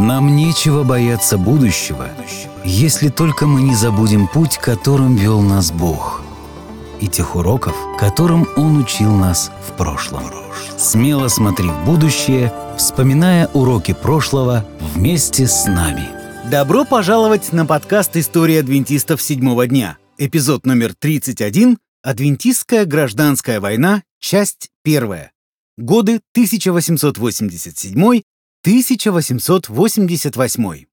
Нам нечего бояться будущего, если только мы не забудем путь, которым вел нас Бог, и тех уроков, которым Он учил нас в прошлом. Смело смотри в будущее, вспоминая уроки прошлого вместе с нами. Добро пожаловать на подкаст «История адвентистов седьмого дня». Эпизод номер 31 «Адвентистская гражданская война. Часть первая. Годы 1887 1888.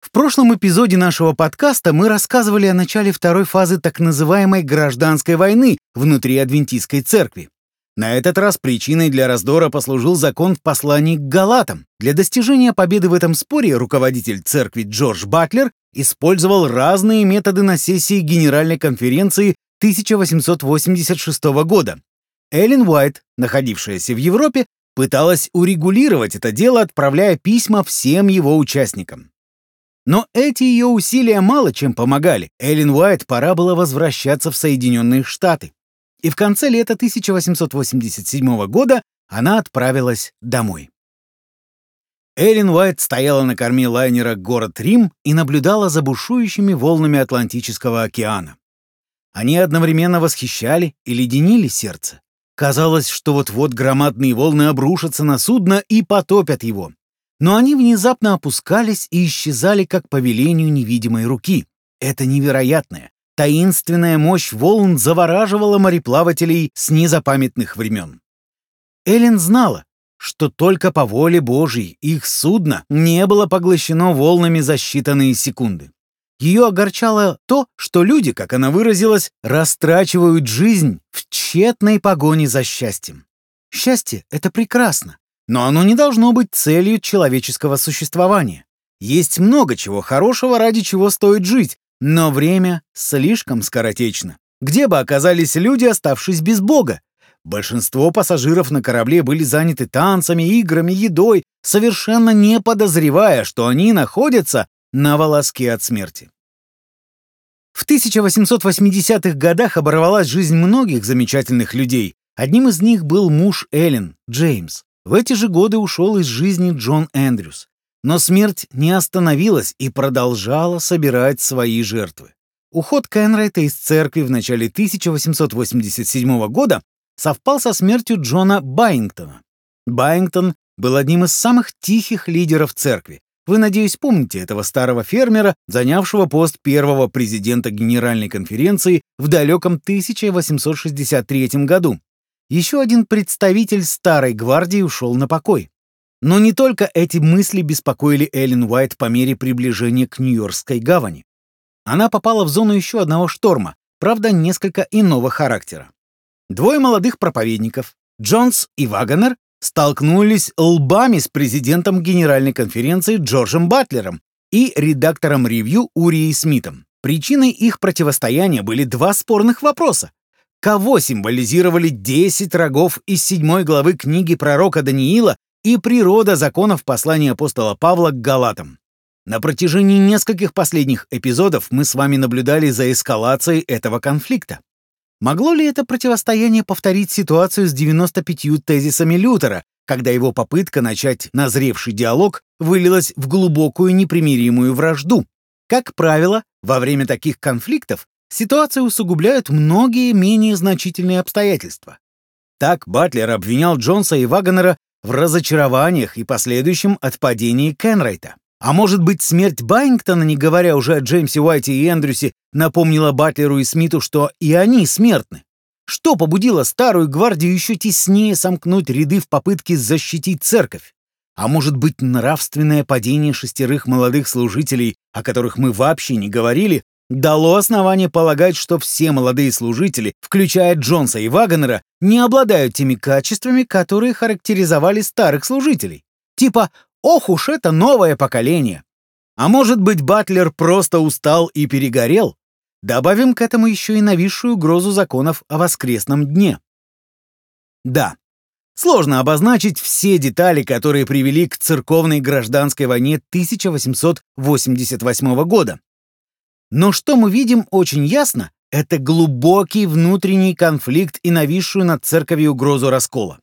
В прошлом эпизоде нашего подкаста мы рассказывали о начале второй фазы так называемой гражданской войны внутри Адвентистской церкви. На этот раз причиной для раздора послужил закон в послании к Галатам. Для достижения победы в этом споре руководитель церкви Джордж Батлер использовал разные методы на сессии Генеральной конференции 1886 года. Эллен Уайт, находившаяся в Европе, пыталась урегулировать это дело, отправляя письма всем его участникам. Но эти ее усилия мало чем помогали. Эллен Уайт пора было возвращаться в Соединенные Штаты. И в конце лета 1887 года она отправилась домой. Эллен Уайт стояла на корме лайнера «Город Рим» и наблюдала за бушующими волнами Атлантического океана. Они одновременно восхищали и леденили сердце. Казалось, что вот-вот громадные волны обрушатся на судно и потопят его. Но они внезапно опускались и исчезали как по велению невидимой руки. Это невероятная, таинственная мощь волн завораживала мореплавателей с незапамятных времен. Эллен знала, что только по воле Божьей их судно не было поглощено волнами за считанные секунды. Ее огорчало то, что люди, как она выразилась, растрачивают жизнь в тщетной погоне за счастьем. Счастье — это прекрасно, но оно не должно быть целью человеческого существования. Есть много чего хорошего, ради чего стоит жить, но время слишком скоротечно. Где бы оказались люди, оставшись без Бога? Большинство пассажиров на корабле были заняты танцами, играми, едой, совершенно не подозревая, что они находятся на волоске от смерти. В 1880-х годах оборвалась жизнь многих замечательных людей. Одним из них был муж Эллен, Джеймс. В эти же годы ушел из жизни Джон Эндрюс. Но смерть не остановилась и продолжала собирать свои жертвы. Уход Кенрайта из церкви в начале 1887 года совпал со смертью Джона Байингтона. Байингтон был одним из самых тихих лидеров церкви, вы, надеюсь, помните этого старого фермера, занявшего пост первого президента Генеральной конференции в далеком 1863 году. Еще один представитель старой гвардии ушел на покой. Но не только эти мысли беспокоили Эллен Уайт по мере приближения к Нью-Йоркской гавани. Она попала в зону еще одного шторма, правда, несколько иного характера. Двое молодых проповедников, Джонс и Вагонер, столкнулись лбами с президентом Генеральной конференции Джорджем Батлером и редактором ревью Урией Смитом. Причиной их противостояния были два спорных вопроса. Кого символизировали 10 рогов из 7 главы книги пророка Даниила и природа законов послания апостола Павла к Галатам? На протяжении нескольких последних эпизодов мы с вами наблюдали за эскалацией этого конфликта. Могло ли это противостояние повторить ситуацию с 95 тезисами Лютера, когда его попытка начать назревший диалог вылилась в глубокую непримиримую вражду? Как правило, во время таких конфликтов ситуацию усугубляют многие менее значительные обстоятельства. Так Батлер обвинял Джонса и Вагонера в разочарованиях и последующем отпадении Кенрайта. А может быть, смерть Байнгтона, не говоря уже о Джеймсе Уайте и Эндрюсе, напомнила Батлеру и Смиту, что и они смертны? Что побудило старую гвардию еще теснее сомкнуть ряды в попытке защитить церковь? А может быть, нравственное падение шестерых молодых служителей, о которых мы вообще не говорили, дало основание полагать, что все молодые служители, включая Джонса и Вагонера, не обладают теми качествами, которые характеризовали старых служителей. Типа Ох уж это новое поколение! А может быть, Батлер просто устал и перегорел? Добавим к этому еще и нависшую угрозу законов о воскресном дне. Да, сложно обозначить все детали, которые привели к церковной гражданской войне 1888 года. Но что мы видим очень ясно, это глубокий внутренний конфликт и нависшую над церковью угрозу раскола.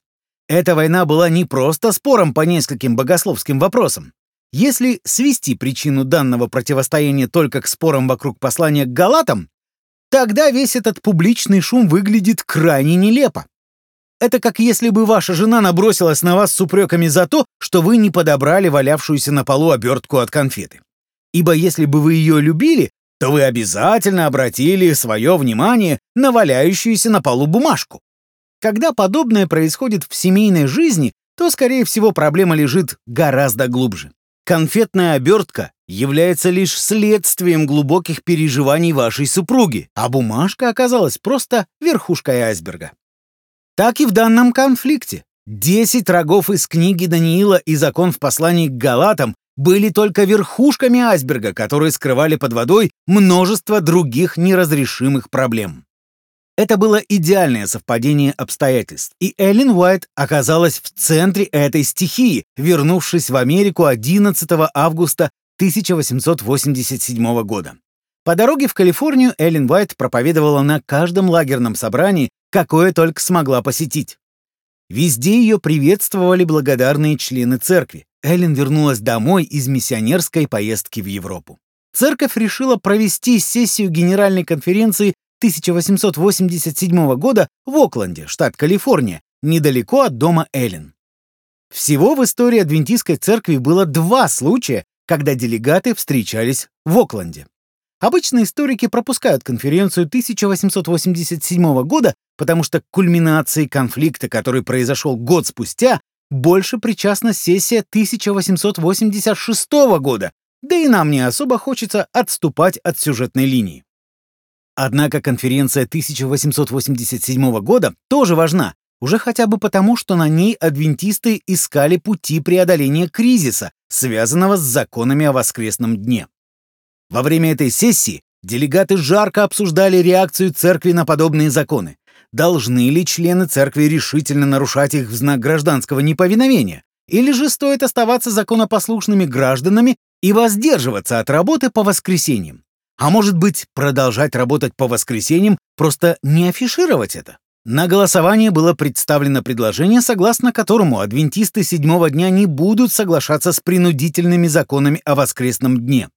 Эта война была не просто спором по нескольким богословским вопросам. Если свести причину данного противостояния только к спорам вокруг послания к галатам, тогда весь этот публичный шум выглядит крайне нелепо. Это как если бы ваша жена набросилась на вас с упреками за то, что вы не подобрали валявшуюся на полу обертку от конфеты. Ибо если бы вы ее любили, то вы обязательно обратили свое внимание на валяющуюся на полу бумажку. Когда подобное происходит в семейной жизни, то, скорее всего, проблема лежит гораздо глубже. Конфетная обертка является лишь следствием глубоких переживаний вашей супруги, а бумажка оказалась просто верхушкой айсберга. Так и в данном конфликте. Десять рогов из книги Даниила и закон в послании к Галатам были только верхушками айсберга, которые скрывали под водой множество других неразрешимых проблем. Это было идеальное совпадение обстоятельств, и Эллен Уайт оказалась в центре этой стихии, вернувшись в Америку 11 августа 1887 года. По дороге в Калифорнию Эллен Уайт проповедовала на каждом лагерном собрании, какое только смогла посетить. Везде ее приветствовали благодарные члены церкви. Эллен вернулась домой из миссионерской поездки в Европу. Церковь решила провести сессию Генеральной конференции 1887 года в Окленде, штат Калифорния, недалеко от дома Эллен. Всего в истории Адвентистской церкви было два случая, когда делегаты встречались в Окленде. Обычно историки пропускают конференцию 1887 года, потому что к кульминации конфликта, который произошел год спустя, больше причастна сессия 1886 года, да и нам не особо хочется отступать от сюжетной линии. Однако конференция 1887 года тоже важна, уже хотя бы потому, что на ней адвентисты искали пути преодоления кризиса, связанного с законами о воскресном дне. Во время этой сессии делегаты жарко обсуждали реакцию церкви на подобные законы. Должны ли члены церкви решительно нарушать их в знак гражданского неповиновения? Или же стоит оставаться законопослушными гражданами и воздерживаться от работы по воскресеньям? А может быть, продолжать работать по воскресеньям, просто не афишировать это? На голосование было представлено предложение, согласно которому адвентисты седьмого дня не будут соглашаться с принудительными законами о воскресном дне.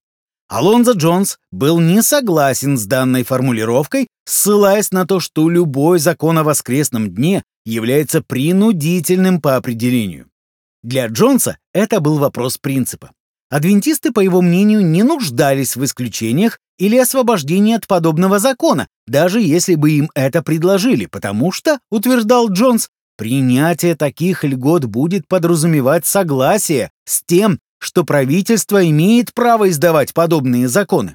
Алонзо Джонс был не согласен с данной формулировкой, ссылаясь на то, что любой закон о воскресном дне является принудительным по определению. Для Джонса это был вопрос принципа. Адвентисты, по его мнению, не нуждались в исключениях или освобождении от подобного закона, даже если бы им это предложили, потому что, утверждал Джонс, принятие таких льгот будет подразумевать согласие с тем, что правительство имеет право издавать подобные законы.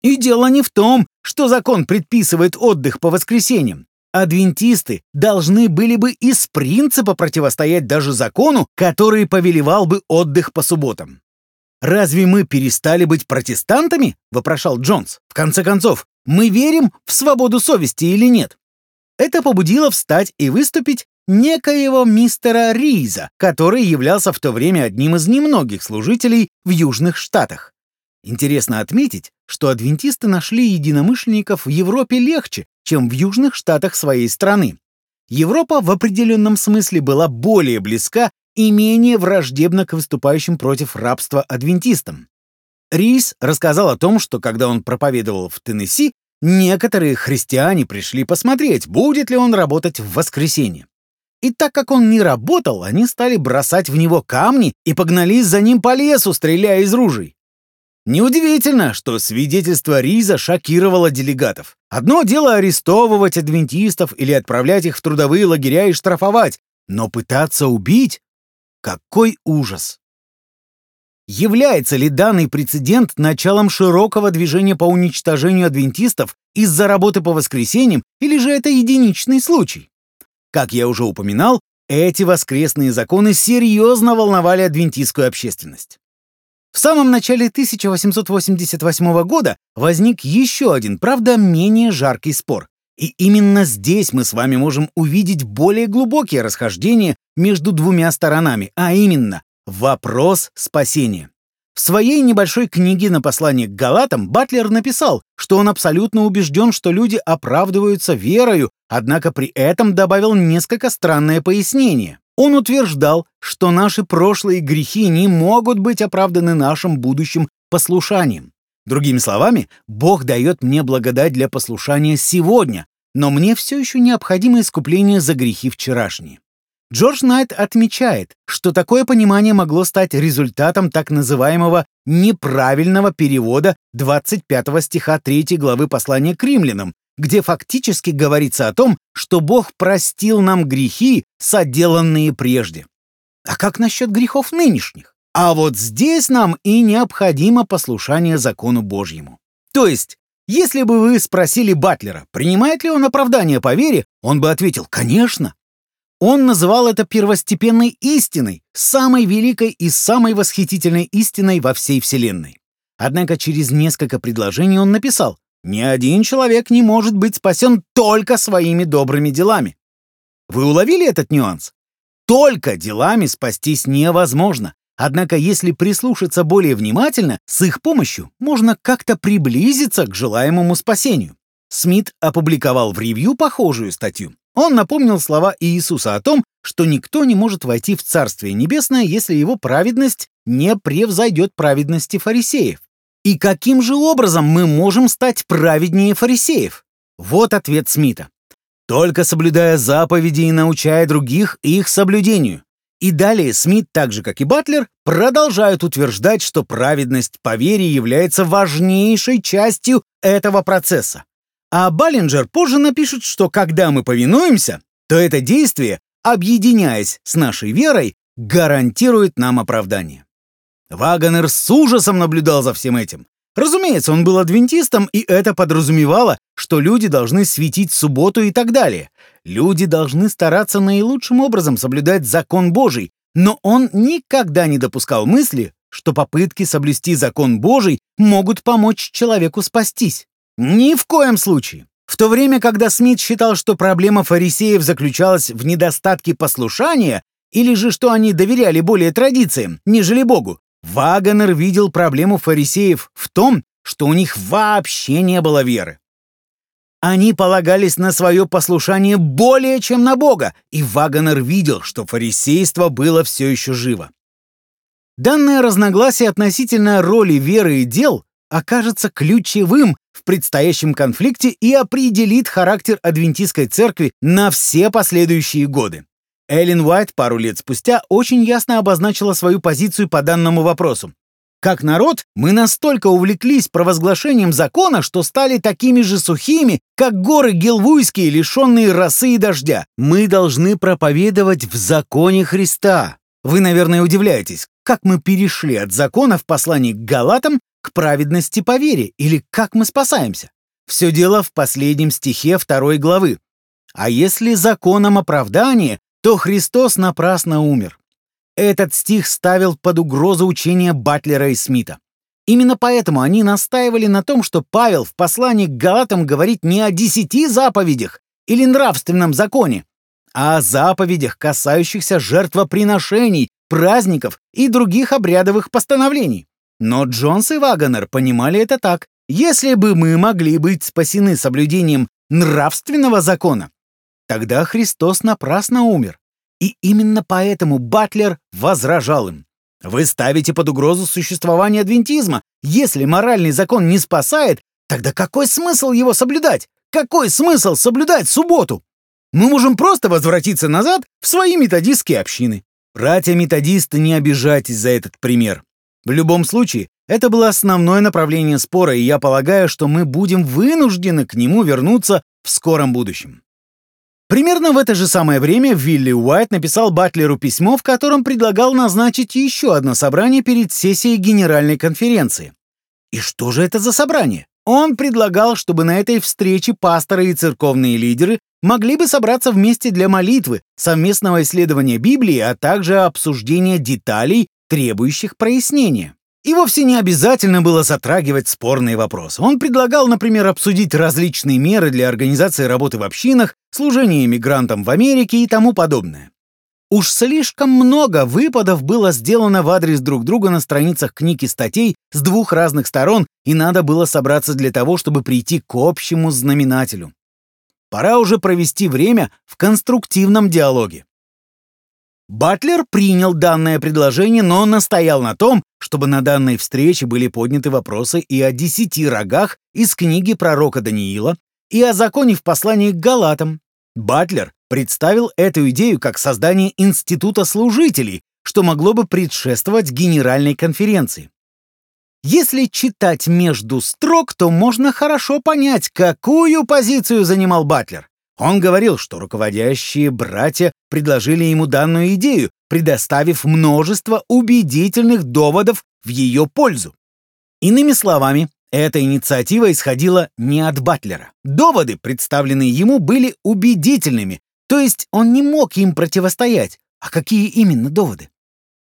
И дело не в том, что закон предписывает отдых по воскресеньям. Адвентисты должны были бы из принципа противостоять даже закону, который повелевал бы отдых по субботам. «Разве мы перестали быть протестантами?» — вопрошал Джонс. «В конце концов, мы верим в свободу совести или нет?» Это побудило встать и выступить некоего мистера Риза, который являлся в то время одним из немногих служителей в Южных Штатах. Интересно отметить, что адвентисты нашли единомышленников в Европе легче, чем в Южных Штатах своей страны. Европа в определенном смысле была более близка и менее враждебна к выступающим против рабства адвентистам. Рис рассказал о том, что когда он проповедовал в Теннесси, некоторые христиане пришли посмотреть, будет ли он работать в воскресенье. И так как он не работал, они стали бросать в него камни и погнались за ним по лесу, стреляя из ружей. Неудивительно, что свидетельство Риза шокировало делегатов. Одно дело арестовывать адвентистов или отправлять их в трудовые лагеря и штрафовать, но пытаться убить? Какой ужас! Является ли данный прецедент началом широкого движения по уничтожению адвентистов из-за работы по воскресеньям или же это единичный случай? Как я уже упоминал, эти воскресные законы серьезно волновали адвентистскую общественность. В самом начале 1888 года возник еще один, правда, менее жаркий спор. И именно здесь мы с вами можем увидеть более глубокие расхождения между двумя сторонами, а именно вопрос спасения. В своей небольшой книге на послание к Галатам Батлер написал, что он абсолютно убежден, что люди оправдываются верою, однако при этом добавил несколько странное пояснение. Он утверждал, что наши прошлые грехи не могут быть оправданы нашим будущим послушанием. Другими словами, Бог дает мне благодать для послушания сегодня, но мне все еще необходимо искупление за грехи вчерашние. Джордж Найт отмечает, что такое понимание могло стать результатом так называемого неправильного перевода 25 стиха 3 главы послания к римлянам, где фактически говорится о том, что Бог простил нам грехи, соделанные прежде. А как насчет грехов нынешних? А вот здесь нам и необходимо послушание закону Божьему. То есть, если бы вы спросили Батлера, принимает ли он оправдание по вере, он бы ответил «конечно». Он называл это первостепенной истиной, самой великой и самой восхитительной истиной во всей Вселенной. Однако через несколько предложений он написал, «Ни один человек не может быть спасен только своими добрыми делами». Вы уловили этот нюанс? Только делами спастись невозможно. Однако, если прислушаться более внимательно, с их помощью можно как-то приблизиться к желаемому спасению. Смит опубликовал в ревью похожую статью. Он напомнил слова Иисуса о том, что никто не может войти в Царствие Небесное, если его праведность не превзойдет праведности фарисеев. И каким же образом мы можем стать праведнее фарисеев? Вот ответ Смита. Только соблюдая заповеди и научая других их соблюдению. И далее Смит, так же как и Батлер, продолжают утверждать, что праведность по вере является важнейшей частью этого процесса. А Баллинджер позже напишет, что когда мы повинуемся, то это действие, объединяясь с нашей верой, гарантирует нам оправдание. Вагонер с ужасом наблюдал за всем этим. Разумеется, он был адвентистом, и это подразумевало, что люди должны светить субботу и так далее. Люди должны стараться наилучшим образом соблюдать закон Божий, но он никогда не допускал мысли, что попытки соблюсти закон Божий могут помочь человеку спастись. Ни в коем случае. В то время, когда Смит считал, что проблема фарисеев заключалась в недостатке послушания, или же что они доверяли более традициям, нежели Богу, Вагонер видел проблему фарисеев в том, что у них вообще не было веры. Они полагались на свое послушание более чем на Бога, и Вагонер видел, что фарисейство было все еще живо. Данное разногласие относительно роли веры и дел окажется ключевым в предстоящем конфликте и определит характер адвентистской церкви на все последующие годы. Эллен Уайт пару лет спустя очень ясно обозначила свою позицию по данному вопросу. Как народ, мы настолько увлеклись провозглашением закона, что стали такими же сухими, как горы Гелвуйские, лишенные росы и дождя. Мы должны проповедовать в законе Христа. Вы, наверное, удивляетесь, как мы перешли от закона в послании к Галатам к праведности по вере или как мы спасаемся. Все дело в последнем стихе второй главы. А если законом оправдания, то Христос напрасно умер. Этот стих ставил под угрозу учения Батлера и Смита. Именно поэтому они настаивали на том, что Павел в послании к Галатам говорит не о десяти заповедях или нравственном законе, а о заповедях, касающихся жертвоприношений, праздников и других обрядовых постановлений. Но Джонс и Вагонер понимали это так. Если бы мы могли быть спасены соблюдением нравственного закона, тогда Христос напрасно умер. И именно поэтому Батлер возражал им. Вы ставите под угрозу существование адвентизма. Если моральный закон не спасает, тогда какой смысл его соблюдать? Какой смысл соблюдать субботу? Мы можем просто возвратиться назад в свои методистские общины. Братья-методисты, не обижайтесь за этот пример. В любом случае, это было основное направление спора, и я полагаю, что мы будем вынуждены к нему вернуться в скором будущем. Примерно в это же самое время Вилли Уайт написал Батлеру письмо, в котором предлагал назначить еще одно собрание перед сессией Генеральной конференции. И что же это за собрание? Он предлагал, чтобы на этой встрече пасторы и церковные лидеры могли бы собраться вместе для молитвы, совместного исследования Библии, а также обсуждения деталей требующих прояснения. И вовсе не обязательно было затрагивать спорные вопросы. Он предлагал, например, обсудить различные меры для организации работы в общинах, служения иммигрантам в Америке и тому подобное. Уж слишком много выпадов было сделано в адрес друг друга на страницах книг и статей с двух разных сторон, и надо было собраться для того, чтобы прийти к общему знаменателю. Пора уже провести время в конструктивном диалоге. Батлер принял данное предложение, но настоял на том, чтобы на данной встрече были подняты вопросы и о десяти рогах из книги пророка Даниила, и о законе в послании к Галатам. Батлер представил эту идею как создание института служителей, что могло бы предшествовать генеральной конференции. Если читать между строк, то можно хорошо понять, какую позицию занимал Батлер. Он говорил, что руководящие братья предложили ему данную идею, предоставив множество убедительных доводов в ее пользу. Иными словами, эта инициатива исходила не от Батлера. Доводы, представленные ему, были убедительными, то есть он не мог им противостоять. А какие именно доводы?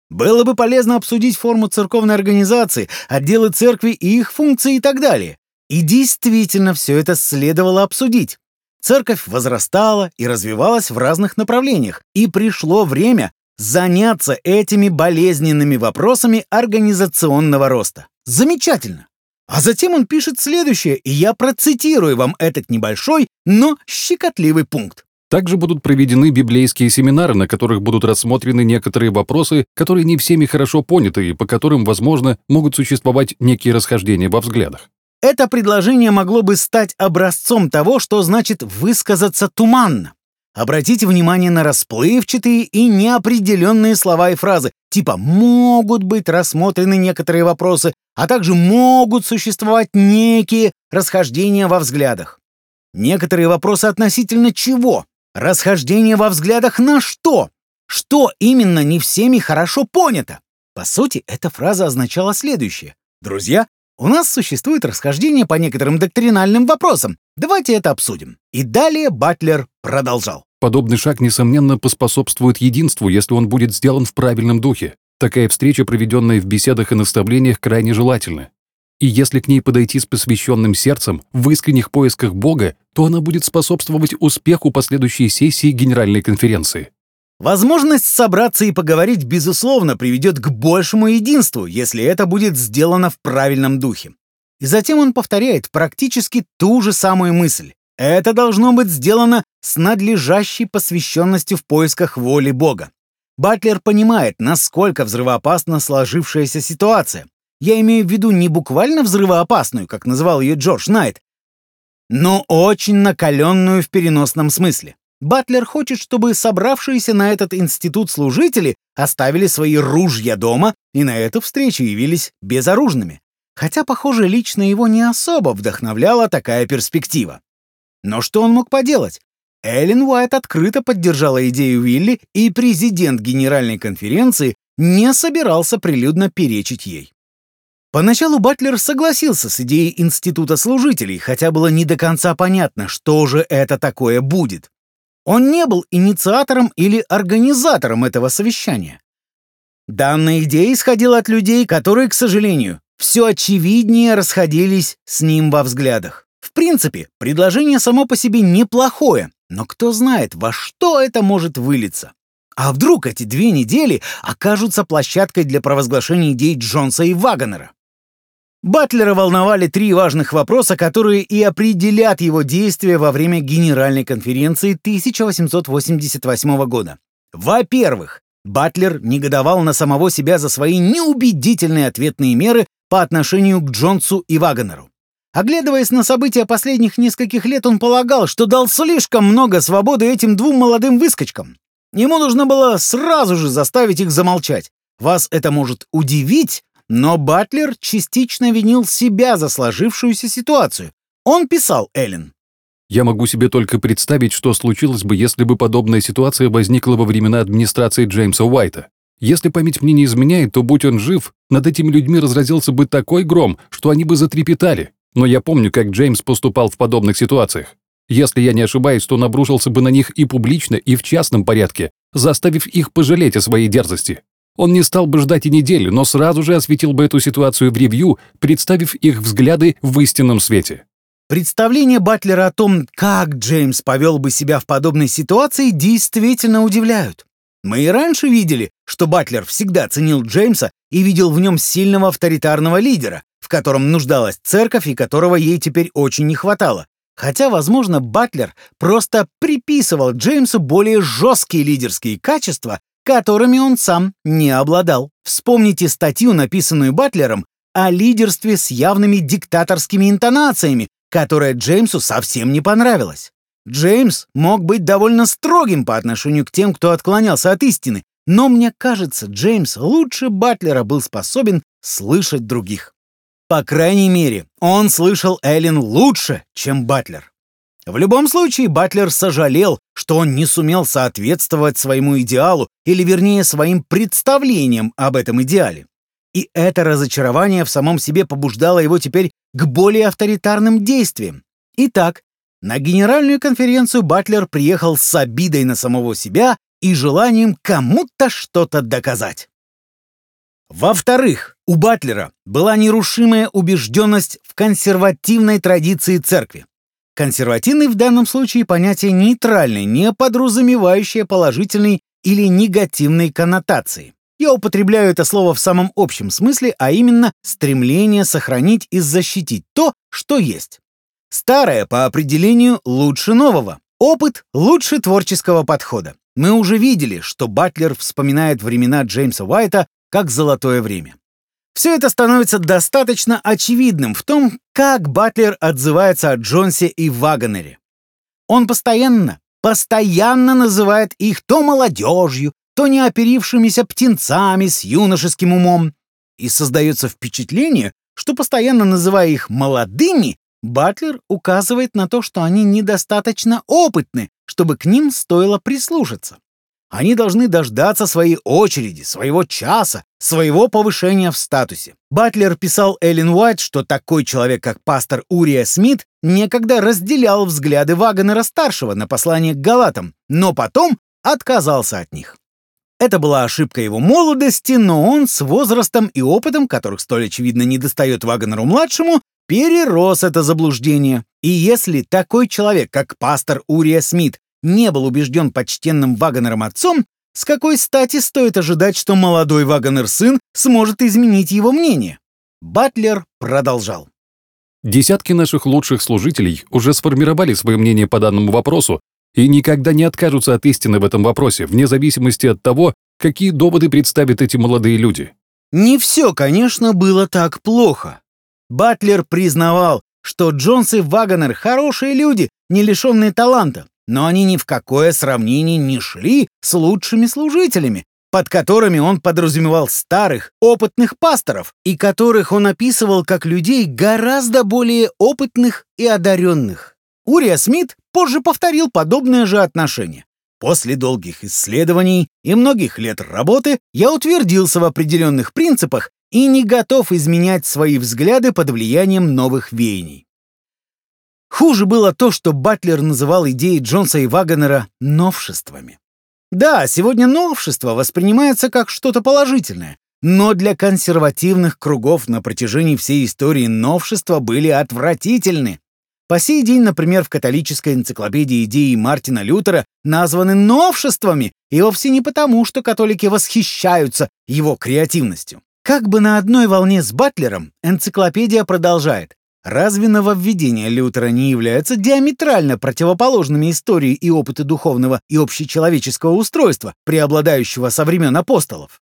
Было бы полезно обсудить форму церковной организации, отделы церкви и их функции и так далее. И действительно все это следовало обсудить. Церковь возрастала и развивалась в разных направлениях, и пришло время заняться этими болезненными вопросами организационного роста. Замечательно! А затем он пишет следующее, и я процитирую вам этот небольшой, но щекотливый пункт. Также будут проведены библейские семинары, на которых будут рассмотрены некоторые вопросы, которые не всеми хорошо поняты и по которым, возможно, могут существовать некие расхождения во взглядах. Это предложение могло бы стать образцом того, что значит высказаться туманно. Обратите внимание на расплывчатые и неопределенные слова и фразы, типа «могут быть рассмотрены некоторые вопросы», а также «могут существовать некие расхождения во взглядах». Некоторые вопросы относительно чего? Расхождение во взглядах на что? Что именно не всеми хорошо понято? По сути, эта фраза означала следующее. Друзья, у нас существует расхождение по некоторым доктринальным вопросам. Давайте это обсудим. И далее Батлер продолжал. Подобный шаг, несомненно, поспособствует единству, если он будет сделан в правильном духе. Такая встреча, проведенная в беседах и наставлениях, крайне желательна. И если к ней подойти с посвященным сердцем, в искренних поисках Бога, то она будет способствовать успеху последующей сессии Генеральной конференции. Возможность собраться и поговорить, безусловно, приведет к большему единству, если это будет сделано в правильном духе. И затем он повторяет практически ту же самую мысль. Это должно быть сделано с надлежащей посвященностью в поисках воли Бога. Батлер понимает, насколько взрывоопасна сложившаяся ситуация. Я имею в виду не буквально взрывоопасную, как называл ее Джордж Найт, но очень накаленную в переносном смысле. Батлер хочет, чтобы собравшиеся на этот институт служители оставили свои ружья дома и на эту встречу явились безоружными. Хотя, похоже, лично его не особо вдохновляла такая перспектива. Но что он мог поделать? Эллен Уайт открыто поддержала идею Вилли, и президент Генеральной конференции не собирался прилюдно перечить ей. Поначалу Батлер согласился с идеей института служителей, хотя было не до конца понятно, что же это такое будет. Он не был инициатором или организатором этого совещания. Данная идея исходила от людей, которые, к сожалению, все очевиднее расходились с ним во взглядах. В принципе, предложение само по себе неплохое, но кто знает, во что это может вылиться. А вдруг эти две недели окажутся площадкой для провозглашения идей Джонса и Вагонера? Батлера волновали три важных вопроса, которые и определят его действия во время Генеральной конференции 1888 года. Во-первых, Батлер негодовал на самого себя за свои неубедительные ответные меры по отношению к Джонсу и Вагонеру. Оглядываясь на события последних нескольких лет, он полагал, что дал слишком много свободы этим двум молодым выскочкам. Ему нужно было сразу же заставить их замолчать. Вас это может удивить, но Батлер частично винил себя за сложившуюся ситуацию. Он писал Эллен. «Я могу себе только представить, что случилось бы, если бы подобная ситуация возникла во времена администрации Джеймса Уайта. Если память мне не изменяет, то, будь он жив, над этими людьми разразился бы такой гром, что они бы затрепетали. Но я помню, как Джеймс поступал в подобных ситуациях. Если я не ошибаюсь, то он бы на них и публично, и в частном порядке, заставив их пожалеть о своей дерзости. Он не стал бы ждать и недели, но сразу же осветил бы эту ситуацию в ревью, представив их взгляды в истинном свете. Представление Батлера о том, как Джеймс повел бы себя в подобной ситуации, действительно удивляют. Мы и раньше видели, что Батлер всегда ценил Джеймса и видел в нем сильного авторитарного лидера, в котором нуждалась церковь и которого ей теперь очень не хватало. Хотя, возможно, Батлер просто приписывал Джеймсу более жесткие лидерские качества, которыми он сам не обладал. Вспомните статью, написанную Батлером, о лидерстве с явными диктаторскими интонациями, которая Джеймсу совсем не понравилась. Джеймс мог быть довольно строгим по отношению к тем, кто отклонялся от истины, но мне кажется, Джеймс лучше Батлера был способен слышать других. По крайней мере, он слышал Эллен лучше, чем Батлер. В любом случае, Батлер сожалел, что он не сумел соответствовать своему идеалу, или вернее, своим представлениям об этом идеале. И это разочарование в самом себе побуждало его теперь к более авторитарным действиям. Итак, на генеральную конференцию Батлер приехал с обидой на самого себя и желанием кому-то что-то доказать. Во-вторых, у Батлера была нерушимая убежденность в консервативной традиции церкви. Консервативный в данном случае понятие нейтральное, не подразумевающее положительной или негативной коннотации. Я употребляю это слово в самом общем смысле, а именно стремление сохранить и защитить то, что есть. Старое по определению лучше нового. Опыт лучше творческого подхода. Мы уже видели, что Батлер вспоминает времена Джеймса Уайта как золотое время. Все это становится достаточно очевидным в том, как Батлер отзывается о Джонсе и Вагонере. Он постоянно, постоянно называет их то молодежью, то неоперившимися птенцами с юношеским умом. И создается впечатление, что постоянно называя их молодыми, Батлер указывает на то, что они недостаточно опытны, чтобы к ним стоило прислушаться. Они должны дождаться своей очереди, своего часа, своего повышения в статусе. Батлер писал Эллен Уайт, что такой человек, как пастор Урия Смит, некогда разделял взгляды Вагонера-старшего на послание к Галатам, но потом отказался от них. Это была ошибка его молодости, но он с возрастом и опытом, которых столь очевидно недостает Вагонеру-младшему, перерос это заблуждение. И если такой человек, как пастор Урия Смит, не был убежден почтенным Вагонером отцом, с какой стати стоит ожидать, что молодой Вагонер-сын сможет изменить его мнение? Батлер продолжал. Десятки наших лучших служителей уже сформировали свое мнение по данному вопросу и никогда не откажутся от истины в этом вопросе, вне зависимости от того, какие доводы представят эти молодые люди. Не все, конечно, было так плохо. Батлер признавал, что Джонс и Вагонер хорошие люди, не лишенные таланта, но они ни в какое сравнение не шли с лучшими служителями, под которыми он подразумевал старых, опытных пасторов, и которых он описывал как людей гораздо более опытных и одаренных. Урия Смит позже повторил подобное же отношение. После долгих исследований и многих лет работы я утвердился в определенных принципах и не готов изменять свои взгляды под влиянием новых веяний. Хуже было то, что Батлер называл идеи Джонса и Вагонера новшествами. Да, сегодня новшество воспринимается как что-то положительное, но для консервативных кругов на протяжении всей истории новшества были отвратительны. По сей день, например, в католической энциклопедии идеи Мартина Лютера названы новшествами, и вовсе не потому, что католики восхищаются его креативностью. Как бы на одной волне с Батлером, энциклопедия продолжает. Разве нововведения Лютера не являются диаметрально противоположными истории и опыту духовного и общечеловеческого устройства, преобладающего со времен апостолов?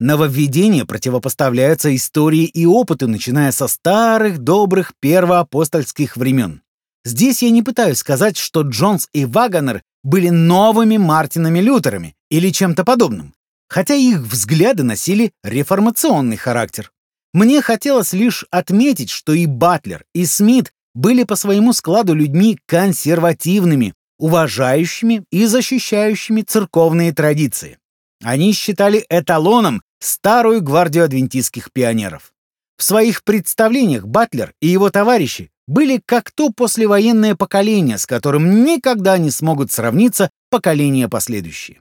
Нововведения противопоставляются истории и опыту, начиная со старых добрых первоапостольских времен. Здесь я не пытаюсь сказать, что Джонс и Вагонер были новыми Мартинами Лютерами или чем-то подобным, хотя их взгляды носили реформационный характер. Мне хотелось лишь отметить, что и Батлер, и Смит были по своему складу людьми консервативными, уважающими и защищающими церковные традиции. Они считали эталоном старую гвардию адвентистских пионеров. В своих представлениях Батлер и его товарищи были как то послевоенное поколение, с которым никогда не смогут сравниться поколения последующие.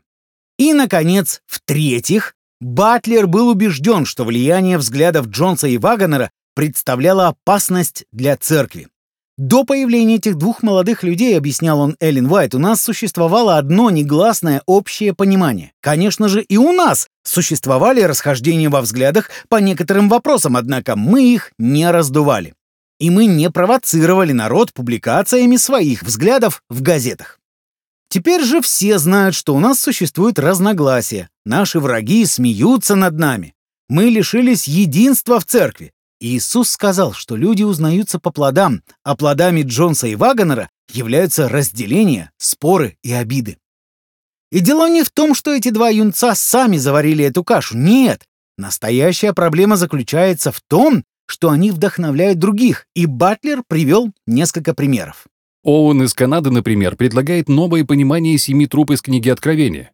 И, наконец, в-третьих, Батлер был убежден, что влияние взглядов Джонса и Вагонера представляло опасность для церкви. До появления этих двух молодых людей, объяснял он Эллен Уайт, у нас существовало одно негласное общее понимание. Конечно же, и у нас существовали расхождения во взглядах по некоторым вопросам, однако мы их не раздували. И мы не провоцировали народ публикациями своих взглядов в газетах. Теперь же все знают, что у нас существует разногласие. Наши враги смеются над нами. Мы лишились единства в церкви. Иисус сказал, что люди узнаются по плодам, а плодами Джонса и Вагонера являются разделения, споры и обиды. И дело не в том, что эти два юнца сами заварили эту кашу. Нет. Настоящая проблема заключается в том, что они вдохновляют других, и Батлер привел несколько примеров. Оуэн из Канады, например, предлагает новое понимание семи труп из книги Откровения.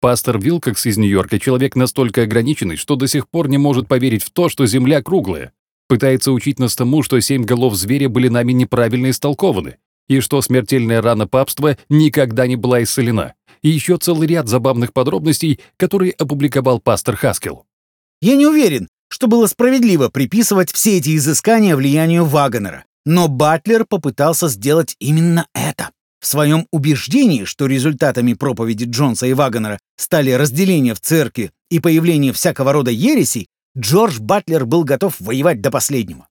Пастор Вилкокс из Нью-Йорка человек настолько ограниченный, что до сих пор не может поверить в то, что Земля круглая. Пытается учить нас тому, что семь голов зверя были нами неправильно истолкованы, и что смертельная рана папства никогда не была исцелена. И еще целый ряд забавных подробностей, которые опубликовал пастор Хаскел. Я не уверен, что было справедливо приписывать все эти изыскания влиянию Вагонера. Но Батлер попытался сделать именно это. В своем убеждении, что результатами проповеди Джонса и Вагонера стали разделение в церкви и появление всякого рода ересей, Джордж Батлер был готов воевать до последнего.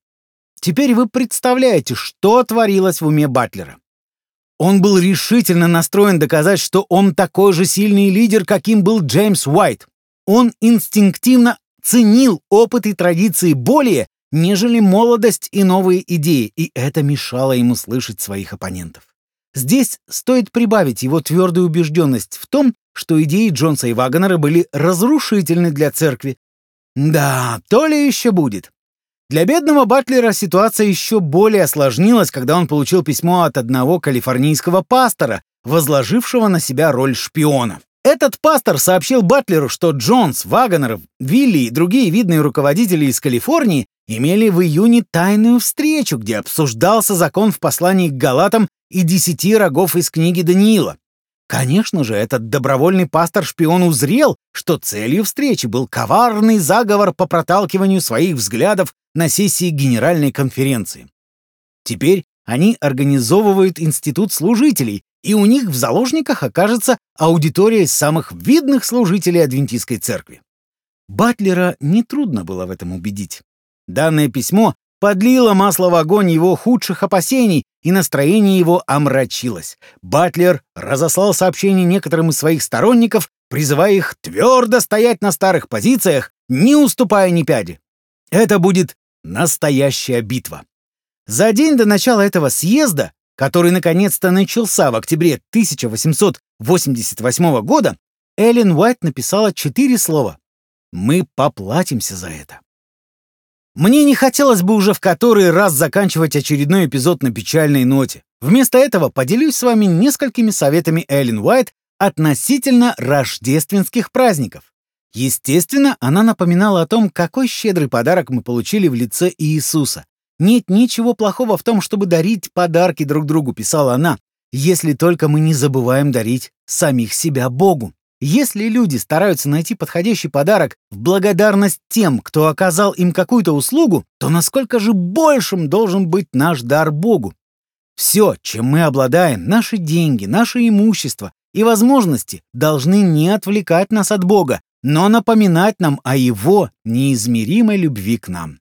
Теперь вы представляете, что творилось в уме Батлера. Он был решительно настроен доказать, что он такой же сильный лидер, каким был Джеймс Уайт. Он инстинктивно ценил опыт и традиции более, нежели молодость и новые идеи, и это мешало ему слышать своих оппонентов. Здесь стоит прибавить его твердую убежденность в том, что идеи Джонса и Вагонера были разрушительны для церкви. Да, то ли еще будет. Для бедного Батлера ситуация еще более осложнилась, когда он получил письмо от одного калифорнийского пастора, возложившего на себя роль шпиона. Этот пастор сообщил Батлеру, что Джонс, Вагонер, Вилли и другие видные руководители из Калифорнии имели в июне тайную встречу, где обсуждался закон в послании к Галатам и десяти рогов из книги Даниила. Конечно же, этот добровольный пастор-шпион узрел, что целью встречи был коварный заговор по проталкиванию своих взглядов на сессии Генеральной конференции. Теперь они организовывают институт служителей, и у них в заложниках окажется аудитория из самых видных служителей Адвентистской церкви. Батлера нетрудно было в этом убедить. Данное письмо подлило масло в огонь его худших опасений, и настроение его омрачилось. Батлер разослал сообщение некоторым из своих сторонников, призывая их твердо стоять на старых позициях, не уступая ни пяди. Это будет настоящая битва. За день до начала этого съезда который наконец-то начался в октябре 1888 года, Эллен Уайт написала четыре слова. «Мы поплатимся за это». Мне не хотелось бы уже в который раз заканчивать очередной эпизод на печальной ноте. Вместо этого поделюсь с вами несколькими советами Эллен Уайт относительно рождественских праздников. Естественно, она напоминала о том, какой щедрый подарок мы получили в лице Иисуса. «Нет ничего плохого в том, чтобы дарить подарки друг другу», — писала она, «если только мы не забываем дарить самих себя Богу». Если люди стараются найти подходящий подарок в благодарность тем, кто оказал им какую-то услугу, то насколько же большим должен быть наш дар Богу? Все, чем мы обладаем, наши деньги, наше имущество и возможности должны не отвлекать нас от Бога, но напоминать нам о Его неизмеримой любви к нам.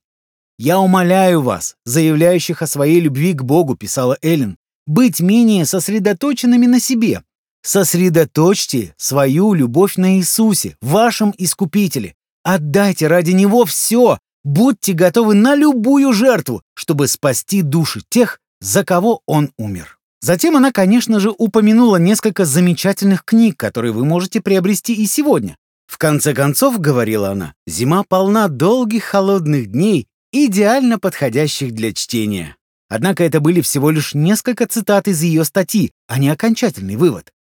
«Я умоляю вас, заявляющих о своей любви к Богу», — писала Эллен, «быть менее сосредоточенными на себе. Сосредоточьте свою любовь на Иисусе, вашем Искупителе. Отдайте ради Него все. Будьте готовы на любую жертву, чтобы спасти души тех, за кого Он умер». Затем она, конечно же, упомянула несколько замечательных книг, которые вы можете приобрести и сегодня. В конце концов, говорила она, зима полна долгих холодных дней идеально подходящих для чтения. Однако это были всего лишь несколько цитат из ее статьи, а не окончательный вывод.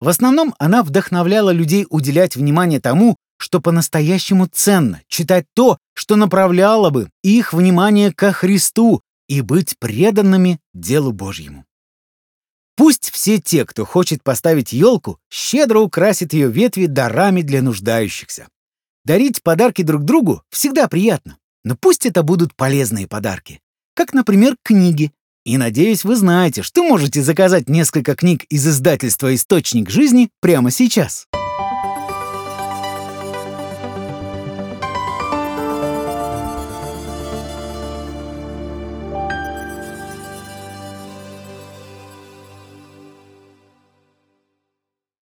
В основном она вдохновляла людей уделять внимание тому, что по-настоящему ценно, читать то, что направляло бы их внимание ко Христу и быть преданными делу Божьему. Пусть все те, кто хочет поставить елку, щедро украсят ее ветви дарами для нуждающихся. Дарить подарки друг другу всегда приятно. Но пусть это будут полезные подарки, как, например, книги. И надеюсь, вы знаете, что можете заказать несколько книг из издательства «Источник жизни» прямо сейчас.